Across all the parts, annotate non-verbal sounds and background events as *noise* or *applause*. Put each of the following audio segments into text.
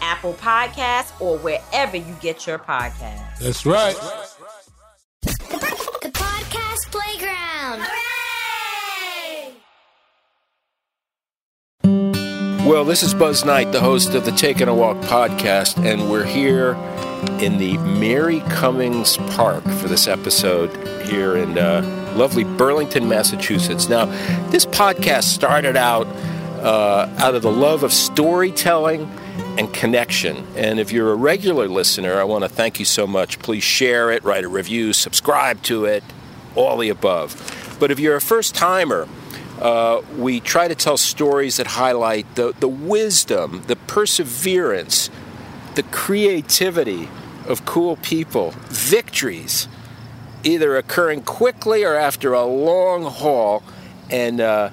Apple Podcasts, or wherever you get your podcasts. That's right. The podcast playground. Hooray! Well, this is Buzz Knight, the host of the Taking a Walk podcast, and we're here in the Mary Cummings Park for this episode here in uh, lovely Burlington, Massachusetts. Now, this podcast started out uh, out of the love of storytelling and connection. And if you're a regular listener, I want to thank you so much. Please share it, write a review, subscribe to it, all the above. But if you're a first timer, uh, we try to tell stories that highlight the, the wisdom, the perseverance, the creativity of cool people, victories, either occurring quickly or after a long haul. And uh,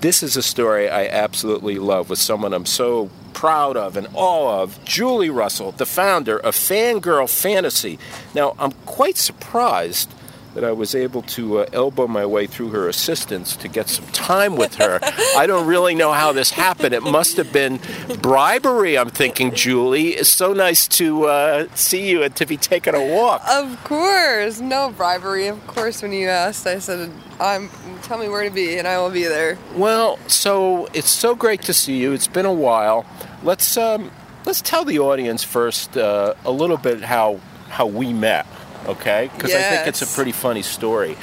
this is a story I absolutely love with someone I'm so proud of and awe of, Julie Russell, the founder of Fangirl Fantasy. Now, I'm quite surprised that I was able to uh, elbow my way through her assistants to get some time with her. I don't really know how this happened. It must have been bribery, I'm thinking, Julie. It's so nice to uh, see you and to be taking a walk. Of course, no bribery. Of course, when you asked, I said, "I'm. Tell me where to be, and I will be there." Well, so it's so great to see you. It's been a while. Let's um, let's tell the audience first uh, a little bit how how we met, okay? Because I think it's a pretty funny story.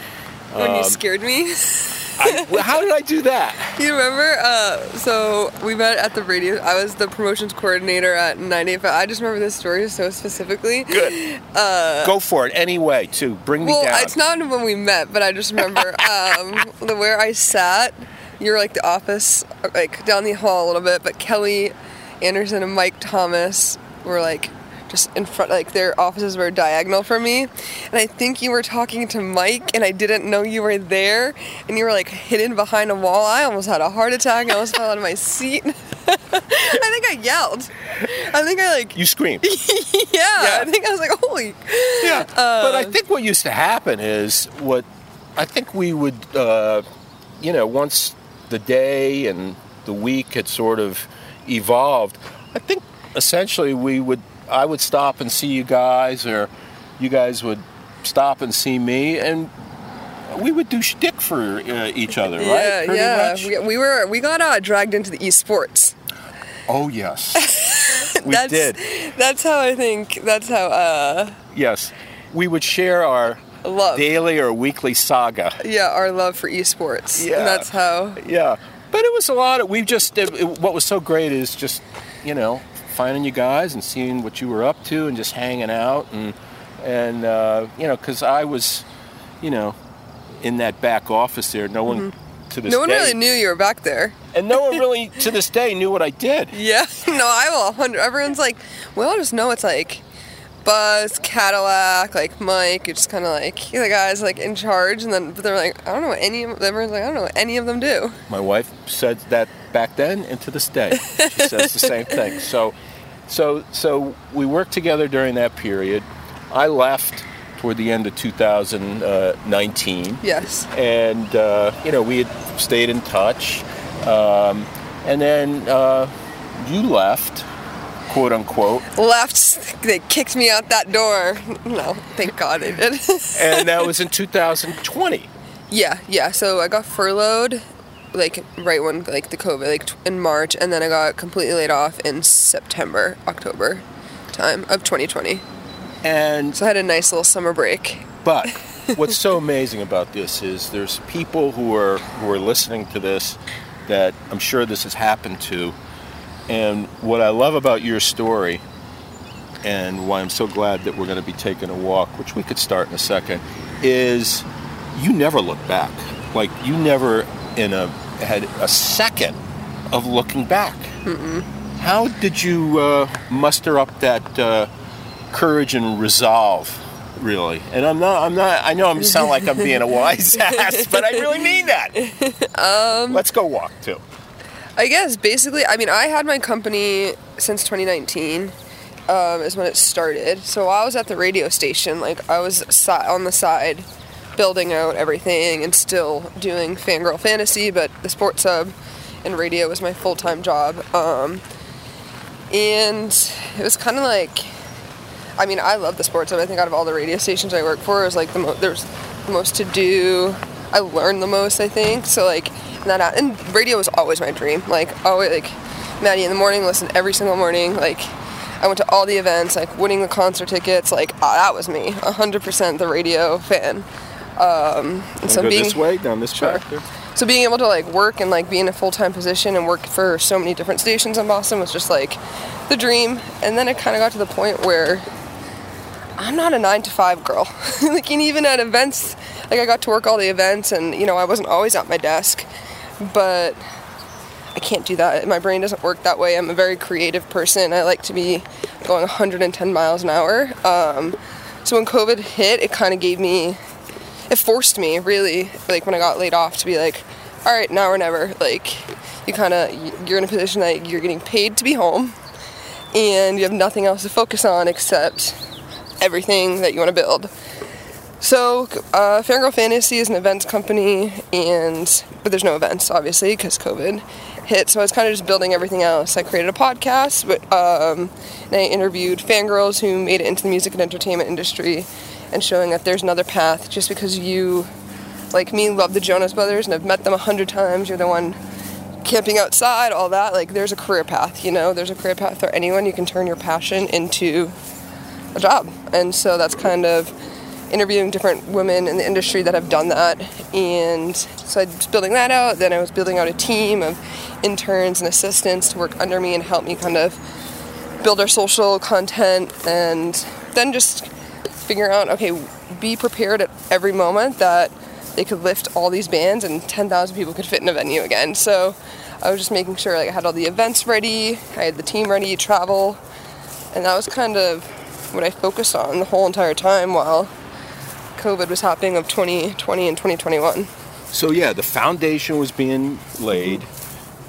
When you Um, scared me, *laughs* I, well, how did I do that? you remember? Uh, so we met at the radio. I was the promotions coordinator at 98. I just remember this story so specifically. Good. Go for it anyway. Too bring me down. Well, down. it's not when we met, but I just remember *laughs* um, the where I sat. You're like the office, like down the hall a little bit, but Kelly Anderson and Mike Thomas were like just in front, like their offices were diagonal from me. And I think you were talking to Mike, and I didn't know you were there, and you were like hidden behind a wall. I almost had a heart attack. I almost fell out of my seat. *laughs* I think I yelled. I think I like, you screamed. yeah, *laughs* Yeah. I think I was like, holy. Yeah, but I Uh, think what used to happen is what I think we would, uh, you know, once the day and the week had sort of evolved, I think essentially we would, I would stop and see you guys, or you guys would stop and see me, and we would do shtick for uh, each other, Yeah, right? Pretty yeah. much? We, we were we got uh, dragged into the esports. Oh yes, *laughs* we that's, did. That's how I think. That's how uh Yes, we would share our love. daily or weekly saga. Yeah, our love for esports. Yeah. And that's how. Yeah, but it was a lot of. We've just. It, it- what was so great is just, you know, finding you guys and seeing what you were up to and just hanging out and and uh, you know, because I was, you know, in that back office there. No one to this Mm-hmm. No one day, really knew you were back there. and no one really *laughs* to this day knew what I did. Yeah. *laughs* No, I will. 100. Everyone's like, we all just know it's like Buzz, Cadillac, like Mike. You're just kind of like the guys like in charge, and then but they're like, I don't know what any of everyone's like, I don't know what any of them do. My wife said that back then and to this day. She says the same thing. *laughs* So So so we worked together during that period. I left toward the end of 2019. Yes. and uh, you know we had stayed in touch um, and then uh, you left quote unquote Left, they kicked me out that door. *laughs* No, thank God they did. *laughs* and that was in 2020 yeah, yeah. So I got furloughed, like right when like the COVID, like in March, and then I got completely laid off in September, October, time of 2020. and So I had a nice little summer break. but *laughs* what's so amazing about this is there's people who are who are listening to this that I'm sure this has happened to and what I love about your story and why I'm so glad that we're going to be taking a walk, which we could start in a second, is you never look back. Like you never in a had a second of looking back. How did you uh, muster up that uh, courage and resolve, really? And I'm not. I'm not. I know I'm sound like I'm being a wise *laughs* ass, but I really mean that. Um, Let's go walk too. I guess basically, I mean, I had my company since 2019 um, is when it started. So while I was at the radio station, like I was on the side building out everything and still doing Fangirl Fantasy, but the sports hub and radio was my full time job. Um, and it was kind of like, I mean, I love the sports hub. I think out of all the radio stations I work for, it was like the mo- there's the most to do. I learned the most, I think. So like, that and radio was always my dream. Like always, like Maddie in the morning, listen every single morning. Like I went to all the events, like winning the concert tickets. Like ah, that was me, 100% the radio fan. Um, and so being this way, down this Sure. track. so being able to like work and like be in a full time position and work for so many different stations in Boston was just like the dream. And then it kind of got to the point where I'm not a nine to five girl. *laughs* like and even at events, like I got to work all the events, and you know I wasn't always at my desk, but I can't do that. My brain doesn't work that way. I'm a very creative person. I like to be going 110 miles an hour. Um, so when COVID hit, it kind of gave me, it forced me really, like when I got laid off, to be like, all right, now or never. Like you kind of, you're in a position that you're getting paid to be home, and you have nothing else to focus on except everything that you want to build. So, uh, Fangirl Fantasy is an events company, and but there's no events obviously because COVID hit. So I was kind of just building everything else. I created a podcast, but um, and I interviewed fangirls who made it into the music and entertainment industry, and showing that there's another path. Just because you, like me, love the Jonas Brothers and have met them a hundred times, you're the one camping outside, all that. Like there's a career path. You know, there's a career path for anyone. You can turn your passion into a job. And so that's kind of interviewing different women in the industry that have done that. And so I was building that out. Then I was building out a team of interns and assistants to work under me and help me kind of build our social content and then just figure out okay, be prepared at every moment that they could lift all these bands and 10,000 people could fit in a venue again. So I was just making sure like I had all the events ready, I had the team ready, to travel, and that was kind of what I focused on the whole entire time while COVID was happening of 2020 and 2021. So yeah, the foundation was being laid.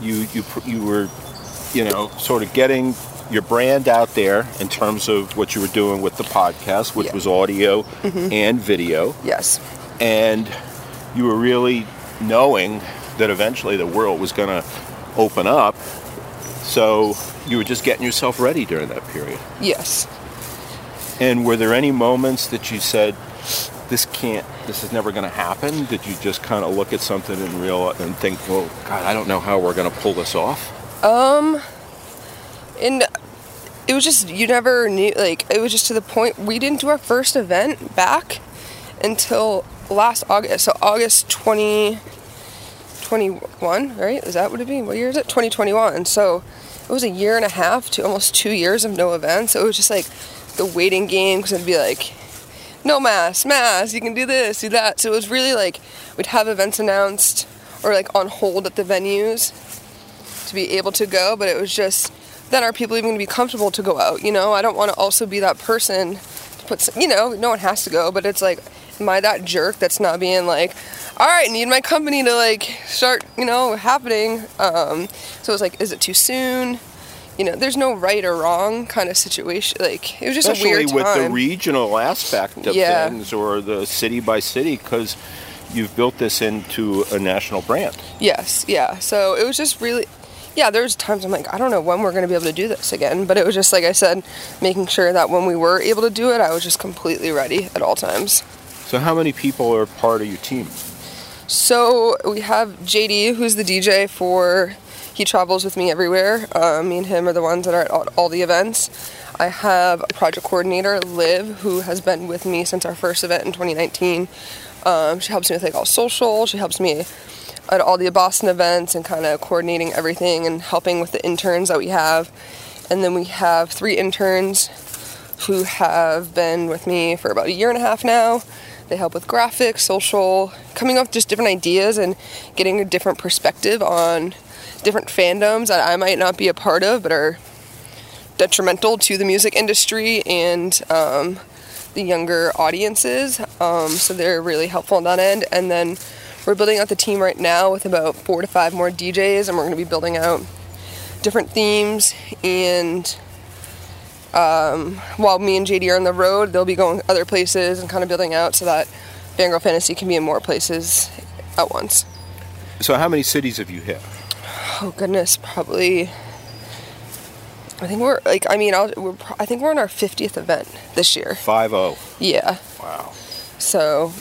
You you you were, you know, sort of getting your brand out there in terms of what you were doing with the podcast, which Yeah. was audio mm-hmm. and video, Yes. and you were really knowing that eventually the world was going to open up. So you were just getting yourself ready during that period. Yes. And were there any moments that you said, "This can't, this is never going to happen"? Did you just kind of look at something and real and think, "Well, God, I don't know how we're going to pull this off"? Um, and it was just you never knew like it was just to the point we didn't do our first event back until last August. So August 2021, right? Is that what it be? What year is it? 2021. So it was a year and a half to almost two years of no events. So it was just like the waiting game because I'd be like no mass, mass, you can do this, do that. So it was really like we'd have events announced or like on hold at the venues to be able to go, but it was just then are people even going to be comfortable to go out? You know, I don't want to also be that person to put, some, you know, no one has to go, but it's like, am I that jerk that's not being like, all right, need my company to like start, you know, happening? Um, so it was like, is it too soon? You know, there's no right or wrong kind of situation. Like it was just Especially a weird time. with the regional aspect of Yeah. things or the city by city, because you've built this into a national brand. Yes, yeah. So it was just really, yeah. There was times I'm like, I don't know when we're going to be able to do this again. But it was just like I said, making sure that when we were able to do it, I was just completely ready at all times. So, how many people are part of your team? So we have JD, who's the DJ for. He travels with me everywhere. Uh, me and him are the ones that are at all, all the events. I have a project coordinator, Liv, who has been with me since our first event in 2019. Um, she helps me with like all social. She helps me at all the Boston events and kind of coordinating everything and helping with the interns that we have. And then we have three interns who have been with me for about a year and a half now. They help with graphics, social, coming up with just different ideas and getting a different perspective on different fandoms that I might not be a part of but are detrimental to the music industry and um, the younger audiences. Um, so they're really helpful on that end. And then we're building out the team right now with about four to five more DJs, and we're going to be building out different themes and um, while me and JD are on the road, they'll be going other places and kind of building out so that Fangirl Fantasy can be in more places at once. So, how many cities have you hit? Oh goodness, probably. I think we're like I mean I'll, we're, I think we're on our 50th event this year. Five zero. Yeah. Wow. So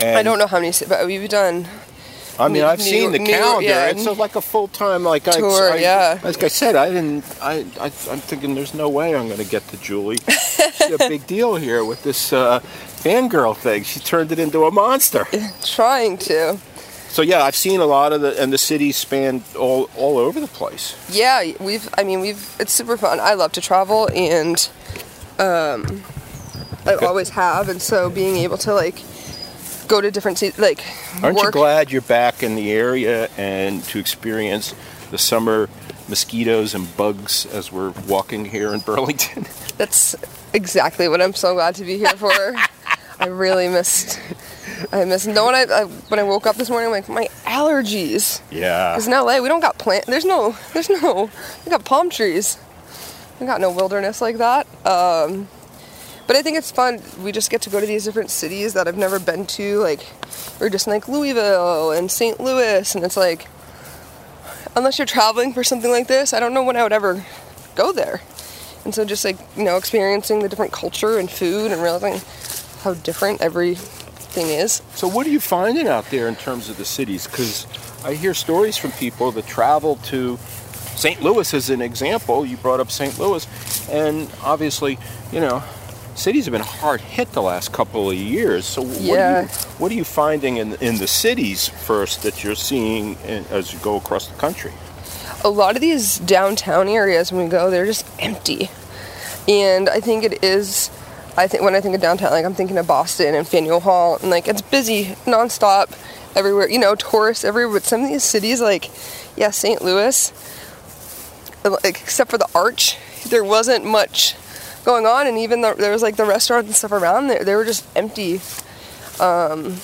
And I don't know how many, but we've done. I mean, New- I've seen the New- New- calendar. yeah, it's like a full time like I- Tour, I, yeah. Like I said, I didn't. I, I I'm thinking there's no way I'm going to get to Julie. She's a big deal here with this uh, fangirl thing. She turned it into a monster. *laughs* Trying to. So yeah, I've seen a lot of the and the cities span all all over the place. Yeah, we've. I mean, we've. It's super fun. I love to travel, and um, I always have, and so being able to like go to different cities, like Aren't you glad you're back in the area and to experience the summer mosquitoes and bugs as we're walking here in Burlington? That's exactly what I'm so glad to be here for. *laughs* I really missed. I missed. No one. I, I when I woke up this morning, I'm like my allergies. Yeah. Because in LA, we don't got plant. There's no. There's no. We got palm trees. We got no wilderness like that. Um, but I think it's fun. We just get to go to these different cities that I've never been to. Like we're just in like Louisville and St. Louis, and it's like, unless you're traveling for something like this, I don't know when I would ever go there. And so just like you know, experiencing the different culture and food and realizing how different everything is. So what are you finding out there in terms of the cities? Because I hear stories from people that travel to St. Louis as an example. You brought up St. Louis, and obviously, you know, cities have been hard hit the last couple of years. So what, are, you, what are you finding in in the cities first that you're seeing in, as you go across the country? a lot of these downtown areas when we go they're just empty and i think it is i think when i think of downtown like i'm thinking of boston and faneuil hall and like it's busy nonstop everywhere you know tourists everywhere but some of these cities like yeah st louis like except for the arch there wasn't much going on and even the, there was like the restaurants and stuff around there they were just empty. Um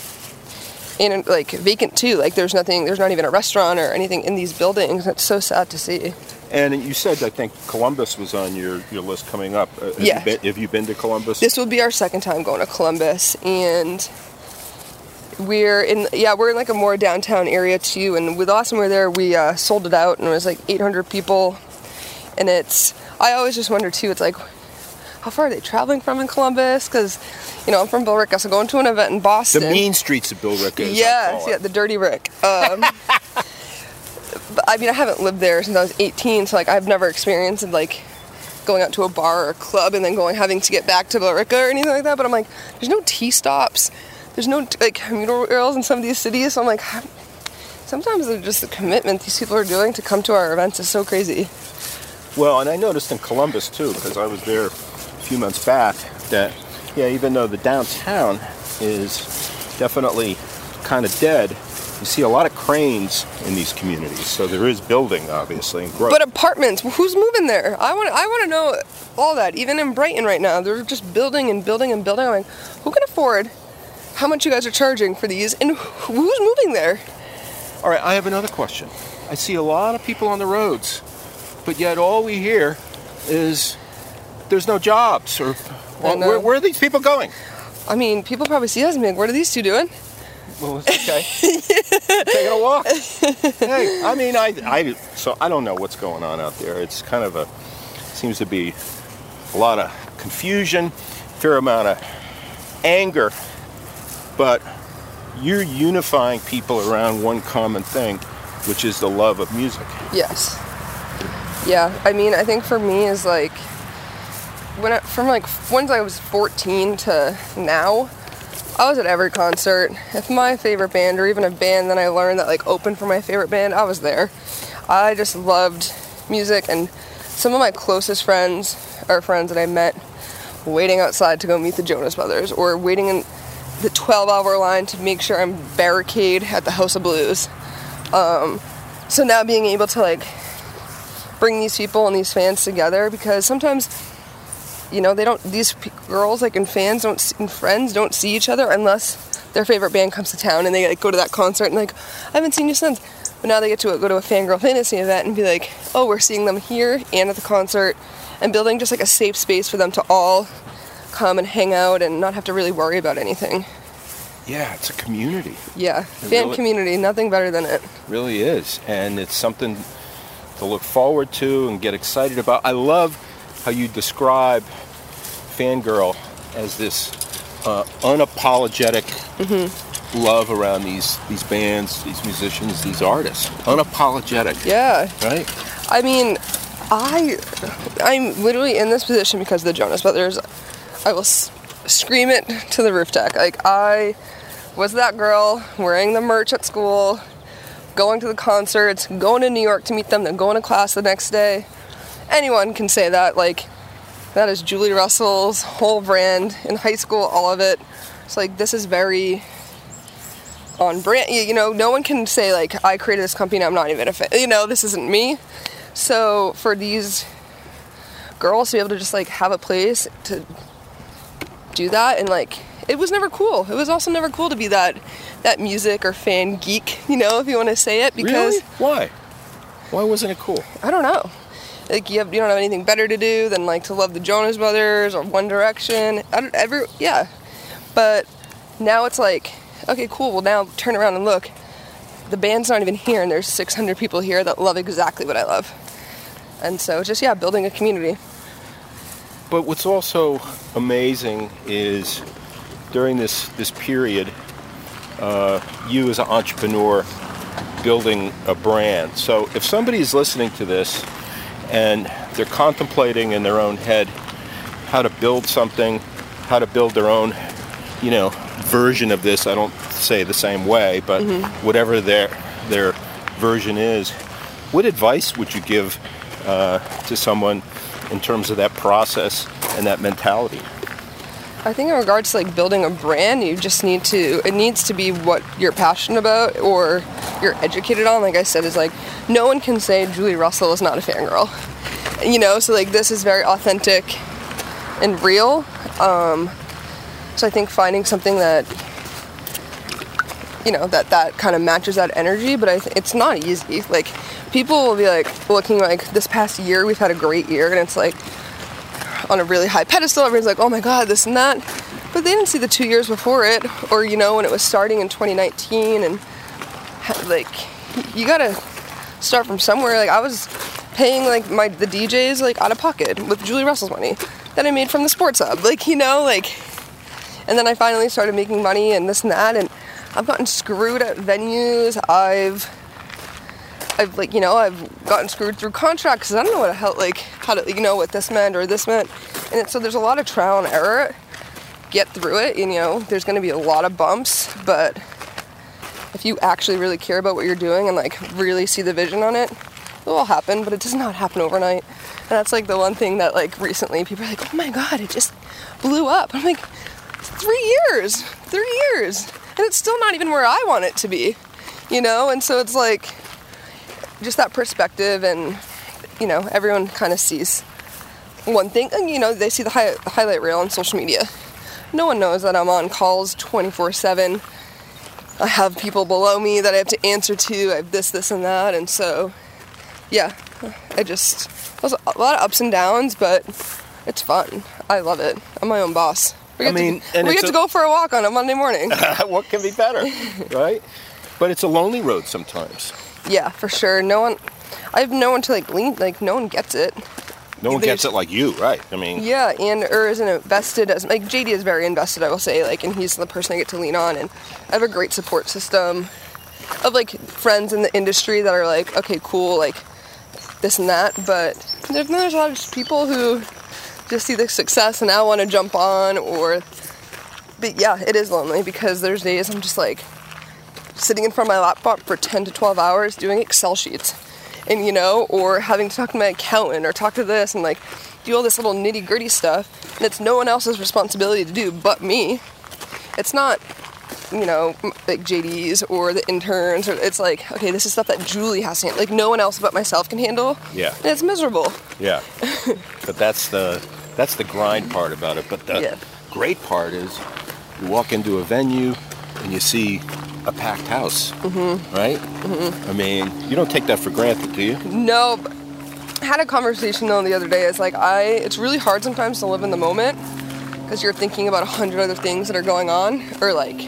and like vacant too like there's nothing there's not even a restaurant or anything in these buildings it's so sad to see And you said I think Columbus was on your, your list coming up. Uh, have Yeah. You been, have you been to Columbus? this will be our second time going to columbus and we're in yeah we're in like a more downtown area too and with the last we're there we uh, sold it out and it was like 800 people and it's i always just wonder too it's like how far are they traveling from in columbus because you know i'm from billerica so going to an event in Boston. the mean streets of Bill Rick. Yes, yeah, the dirty Rick. Um, *laughs* I mean, I haven't lived there since I was 18, so like I've never experienced like going out to a bar or a club and then going having to get back to Billerica or anything like that. But I'm like, there's no T stops, there's no like commuter rails in some of these cities. So I'm like, sometimes they're just the commitment these people are doing to come to our events is so crazy. Well, and I noticed in Columbus too, because I was there a few months back, that yeah, even though the downtown is definitely kind of dead, you see a lot of cranes in these communities. So there is building, obviously, and growth. But apartments, who's moving there? I want I want to know all that. Even in Brighton right now, they're just building and building and building. I'm like, who can afford how much you guys are charging for these, and who's moving there? All right, I have another question. I see a lot of people on the roads but yet all we hear is there's no jobs or well, know. where, uh, where are these people going? I mean, people probably see us and be like, what are these two doing? Well, it's okay. Taking a walk. hey, I mean, I, I, so I don't know what's going on out there. It's kind of a, seems to be a lot of confusion, fair amount of anger, but you're unifying people around one common thing, which is the love of music. Yes. Yeah, I mean, I think for me is like when I, from like once I was 14 to now, I was at every concert. If my favorite band or even a band that I learned that like opened for my favorite band, I was there. I just loved music and some of my closest friends are friends that I met waiting outside to go meet the Jonas Brothers or waiting in the 12 hour line to make sure I'm barricade at the House of Blues. Um, so now being able to like bring these people and these fans together because sometimes you know they don't these p- girls like and fans don't and friends don't see each other unless their favorite band comes to town and they like go to that concert and like I haven't seen you since. But now they get to go to a fangirl fantasy event and be like oh we're seeing them here and at the concert and building just like a safe space for them to all come and hang out and not have to really worry about anything. Yeah, it's a community. yeah fan really- community nothing better than it. Really is and it's something to look forward to and get excited about. I love how you describe fangirl as this uh, unapologetic love around these these bands these musicians these artists unapologetic yeah right I mean, I I'm literally in this position because of the Jonas Brothers. I will s- scream it to the roof deck. Like I was that girl wearing the merch at school, going to the concerts, going to New York to meet them, then going to class the next day. Anyone can say that. Like that is Julie Russell's whole brand in high school, all of it. It's like this is very on brand. You know, no one can say like I created this company. and I'm not even a fan. You know, this isn't me. So for these girls to be able to just like have a place to do that and like it was never cool. It was also never cool to be that that music or fan geek, you know, if you want to say it because really why why wasn't it cool I don't know. Like you have you don't have anything better to do than like to love the Jonas Brothers or One Direction. I don't ever yeah. But now it's like okay, cool. Well now turn around and look. The band's not even here and there's 600 people here that love exactly what I love. And so just yeah, building a community. But what's also amazing is during this this period, uh, you as an entrepreneur building a brand. So if somebody is listening to this and they're contemplating in their own head how to build something, how to build their own, you know, version of this, I don't say the same way, but whatever their their version is, what advice would you give uh, to someone in terms of that process and that mentality? I think in regards to like building a brand, you just need to it needs to be what you're passionate about or you're educated on. Like I said, is like no one can say Julie Russell is not a fangirl. You know, so like this is very authentic and real. Um, so I think finding something that you know that that kind of matches that energy, but I th- it's not easy. Like people will be like looking like this past year we've had a great year, and it's like on a really high pedestal. Everyone's like, oh my god, this and that. But they didn't see the two years before it, or you know, when it was starting in 2019, and like, you gotta start from somewhere. Like, I was paying like my the DJs like out of pocket with Julie Russell's money that I made from the sports hub. *laughs* Like, you know, like, and then I finally started making money and this and that, and I've gotten screwed at venues. I've I've like you know I've gotten screwed through contracts because I don't know what the hell like how to you know what this meant or this meant, and it, so there's a lot of trial and error. Get through it, and, you know. There's going to be a lot of bumps, but if you actually really care about what you're doing and like really see the vision on it, it will happen. But it does not happen overnight, and that's like the one thing that like recently people are like, oh my god, it just blew up. I'm like, three years, three years, and it's still not even where I want it to be, you know. And so it's like just that perspective and you know everyone kind of sees one thing and you know they see the hi- highlight reel on social media no one knows that i'm on calls 24-7 i have people below me that i have to answer to i have this this and that and so yeah, I just there's a lot of ups and downs, but it's fun. I love it. I'm my own boss. We I get mean, to, we get a- to go for a walk on a Monday morning. *laughs* what can be better, right? But it's a lonely road sometimes. Yeah, for sure. No one, I have no one to like lean. Like no one gets it. No one gets it like you, right? I mean, Yeah, and or isn't invested as like JD is very invested. I will say like, and he's the person I get to lean on, and I have a great support system of like friends in the industry that are like, okay, cool, like this and that. But there's, there's a lot of just people who just see the success and now want to jump on, or but yeah, it is lonely because there's days I'm just like sitting in front of my laptop for 10 to 12 hours doing Excel sheets. And you know, or having to talk to my accountant or talk to this and like do all this little nitty gritty stuff. And it's no one else's responsibility to do but me. It's not, you know, like JD's or the interns. Or it's like, okay, this is stuff that Julie has to handle. Like no one else but myself can handle. Yeah. And it's miserable. yeah. but that's the that's the grind part about it. But the Yeah. great part is you walk into a venue and you see a packed house, mm-hmm. right? Mm-hmm. I mean, you don't take that for granted, do you? No, I had a conversation though the other day. It's like I, it's really hard sometimes to live in the moment because you're thinking about a hundred other things that are going on, or like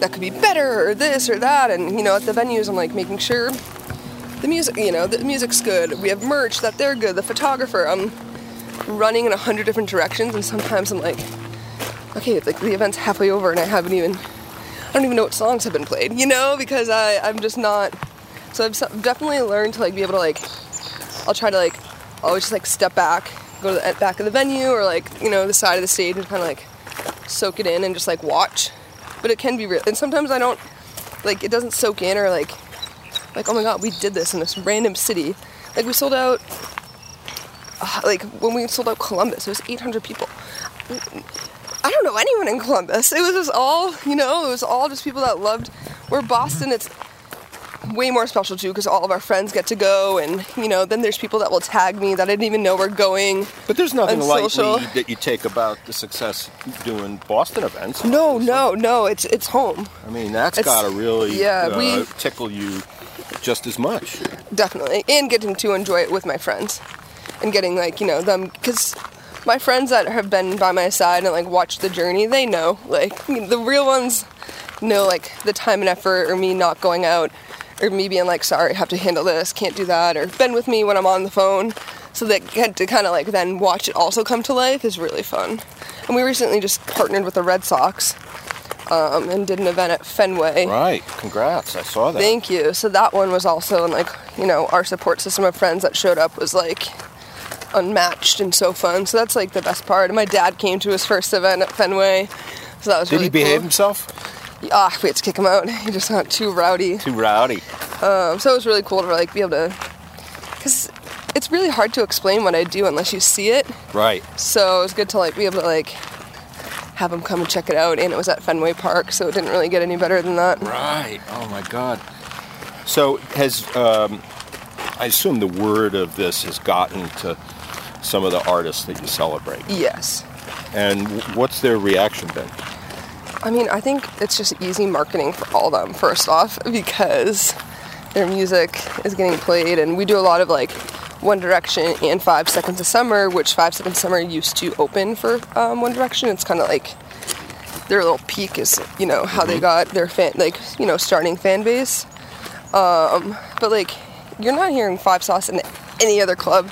that could be better, or this or that. And you know, at the venues, I'm like making sure the music, you know, the music's good. We have merch that they're good. The photographer, I'm running in a hundred different directions, and sometimes I'm like, okay, like the event's halfway over, and I haven't even, don't even know what songs have been played, you know, because I, I'm just not. So I've definitely learned to like be able to like I'll try to like always just like step back, go to the back of the venue or like you know the side of the stage and kind of like soak it in and just like watch. But it can be real, and sometimes I don't like it doesn't soak in or like like oh my god we did this in this random city. Like we sold out. uh, like when we sold out Columbus, it was 800 people. I don't know anyone in Columbus. It was just all, you know, it was all just people that loved. Where Boston, it's way more special too because all of our friends get to go, and you know, then there's people that will tag me that I didn't even know were going. But there's nothing On lightly social. that you take about the success doing Boston events. No, no, no, it's it's home, I mean, that's It's- got to really yeah, uh, we- tickle you just as much. definitely, and getting to enjoy it with my friends, and getting like you know them because. My friends that have been by my side and like watched the journey, they know. Like the real ones know like the time and effort or me not going out or me being like sorry I have to handle this can't do that or been with me when i'm on the phone so that get to kind of like then watch it also come to life is really fun and we recently just partnered with the red sox um, and did an event at fenway Right. Congrats. I saw that. thank you so that one was also and like you know our support system of friends that showed up was like unmatched and so fun so that's like the best part and my dad came to his first event at fenway so that was really Did really he behave cool. himself? Ah, we had to kick him out. *laughs* He just got too rowdy. Too rowdy. Um, so it was really cool to like be able to, because it's really hard to explain what I do unless you see it. Right. So it was good to like be able to like have him come and check it out. And it was at Fenway Park, so it didn't really get any better than that. Right. Oh my God. So has um, I assume the word of this has gotten to some of the artists that you celebrate, Yes. and what's their reaction been? I mean, I think it's just easy marketing for all of them, first off, *laughs* because their music is getting played, and we do a lot of like One Direction and Five Seconds of Summer, which Five Seconds of Summer used to open for um, One Direction. It's kind of like their little peak is, you know, how they got their fan, like, you know, starting fan base. Um, but like, you're not hearing Five Sauce in any other club,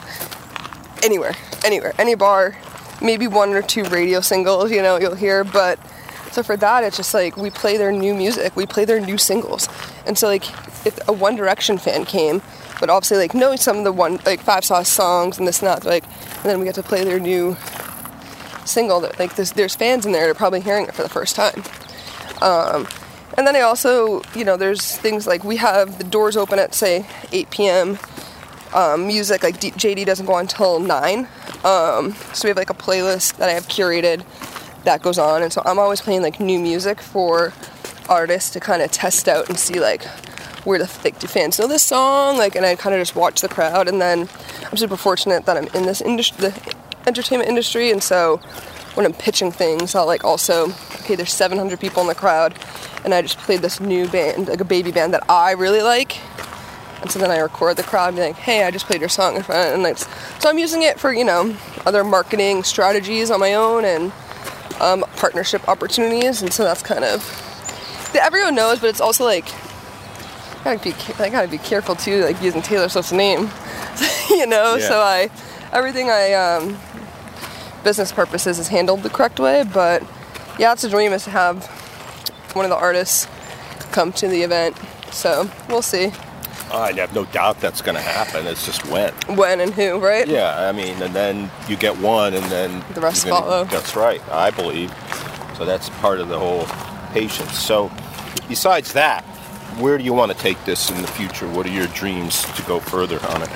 anywhere, anywhere, any bar. Maybe one or two radio singles, you know, you'll hear, but so for that, it's just like we play their new music, we play their new singles, and so like if a One Direction fan came, but obviously like know some of the one like Five Sauce songs and this and that, like, and then we get to play their new single. That like there's, there's fans in there that are probably hearing it for the first time. Um, and then I also, you know, there's things like we have the doors open at say 8 p.m. Um, music like D- JD doesn't go on until nine. Um, so we have like a playlist that I have curated that goes on, and so I'm always playing like new music for artists to kind of test out and see like where the like do fans know this song, like, and I kind of just watch the crowd, and then I'm super fortunate that I'm in this industry, the entertainment industry, and so when I'm pitching things, I'll like also okay, there's 700 people in the crowd, and I just played this new band, like a baby band that I really like, And so then I record the crowd and be like, hey, I just played your song. In front. And it's, so I'm using it for, you know, other marketing strategies on my own and um, partnership opportunities. And so that's kind of, everyone knows, but it's also like, I gotta be, I gotta be careful too, like using Taylor Swift's name, *laughs* you know? Yeah. So I, everything I, um, business purposes is handled the correct way, but yeah, it's a dream is to have one of the artists come to the event. So we'll see I have no doubt that's going to happen. It's just when. when and who, right? Yeah, I mean, and then you get one, and then The rest gonna- follow. That's right, I believe. So that's part of the whole patience. So, besides that, where do you want to take this in the future? What are your dreams to go further on it?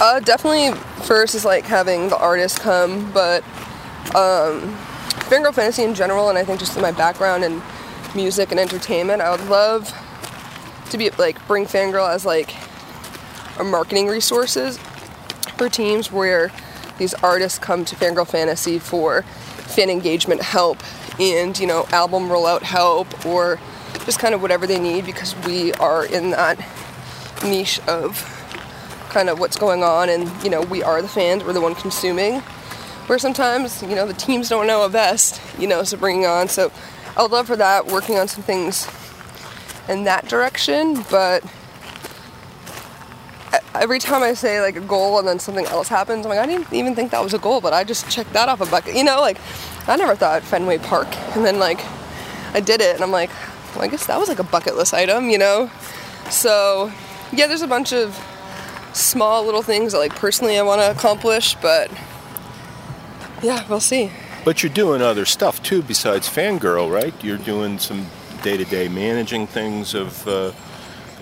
Uh, definitely first is like having the artist come, but um, Fangirl Fantasy in general, and I think just in my background in music and entertainment, I would love to be like bring Fangirl as like a marketing resources for teams where these artists come to Fangirl Fantasy for fan engagement help and you know album rollout help or just kind of whatever they need because we are in that niche of kind of what's going on and you know we are the fans we're the one consuming. Where sometimes you know the teams don't know a best you know so bringing on. So i would love for that working on some things in that direction but every time i say like a goal and then something else happens i'm like i didn't even think that was a goal but i just checked that off a bucket you know like i never thought fenway park and then like i did it and i'm like well, i guess that was like a bucket list item you know so yeah there's a bunch of small little things that like personally I want to accomplish, but yeah, we'll see. But you're doing other stuff too besides Fangirl, right? You're doing some day-to-day managing things of uh,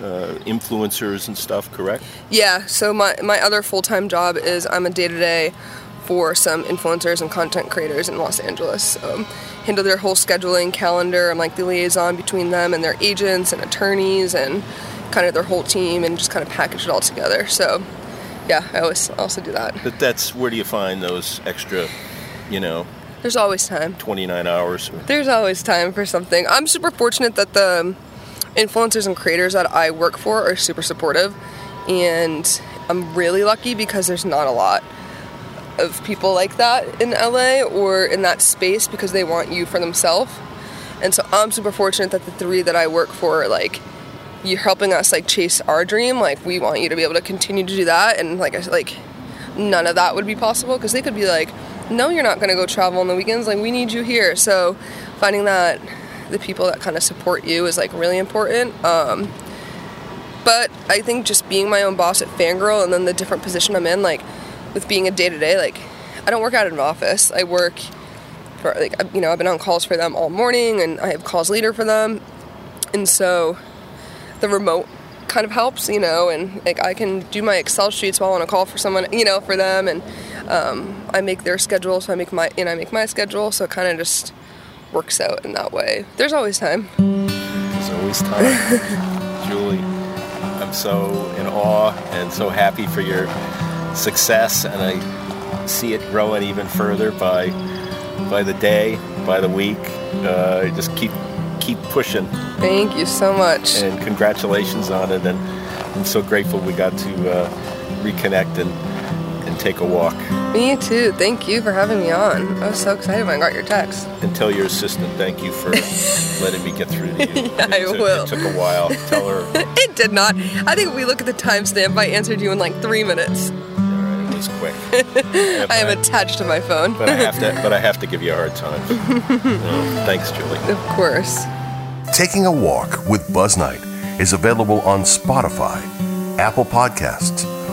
uh, influencers and stuff, correct? Yeah, so my my other full-time job is I'm a day-to-day for some influencers and content creators in Los Angeles. Um, handle their whole scheduling calendar. I'm like the liaison between them and their agents and attorneys and kind of their whole team and just kind of package it all together. So yeah, I always also do that. But that's where do you find those extra, you know, There's always time. 29 hours? There's always time for something. I'm super fortunate that the influencers and creators that I work for are super supportive, and I'm really lucky because there's not a lot of people like that in LA or in that space because they want you for themselves. And so I'm super fortunate that the three that I work for are like you're helping us like chase our dream. Like we want you to be able to continue to do that and like I like none of that would be possible because they could be like, no, you're not going to go travel on the weekends. Like, we need you here. So, finding that the people that kind of support you is like really important. Um, but I think just being my own boss at Fangirl and then the different position I'm in, like with being a day to day, like I don't work out in an office. I work for like you know I've been on calls for them all morning and I have calls leader for them, and so the remote kind of helps, you know, and like I can do my Excel sheets while on a call for someone, you know, for them, and um, I make their schedule, so I make my and I make my schedule, so it kind of just works out in that way. There's always time. There's always time. *laughs* Julie, I'm so in awe and so happy for your success, and I see it growing even further by by the day, by the week. Uh, just keep keep pushing, Thank you so much. and congratulations on it. And I'm so grateful we got to uh, reconnect and and take a walk. Me too. Thank you for having me on. I was so excited when I got your text. And tell your assistant thank you for *laughs* letting me get through to you. Yeah, I It will. It took a while. Tell her. *laughs* It did not. I think if we look at the timestamp, I answered you in like three minutes. It was quick. *laughs* I am attached to my phone. but I have to. But I have to give you a hard time. No, thanks, Julie. Of course. Taking a Walk with Buzz Knight is available on Spotify, Apple Podcasts,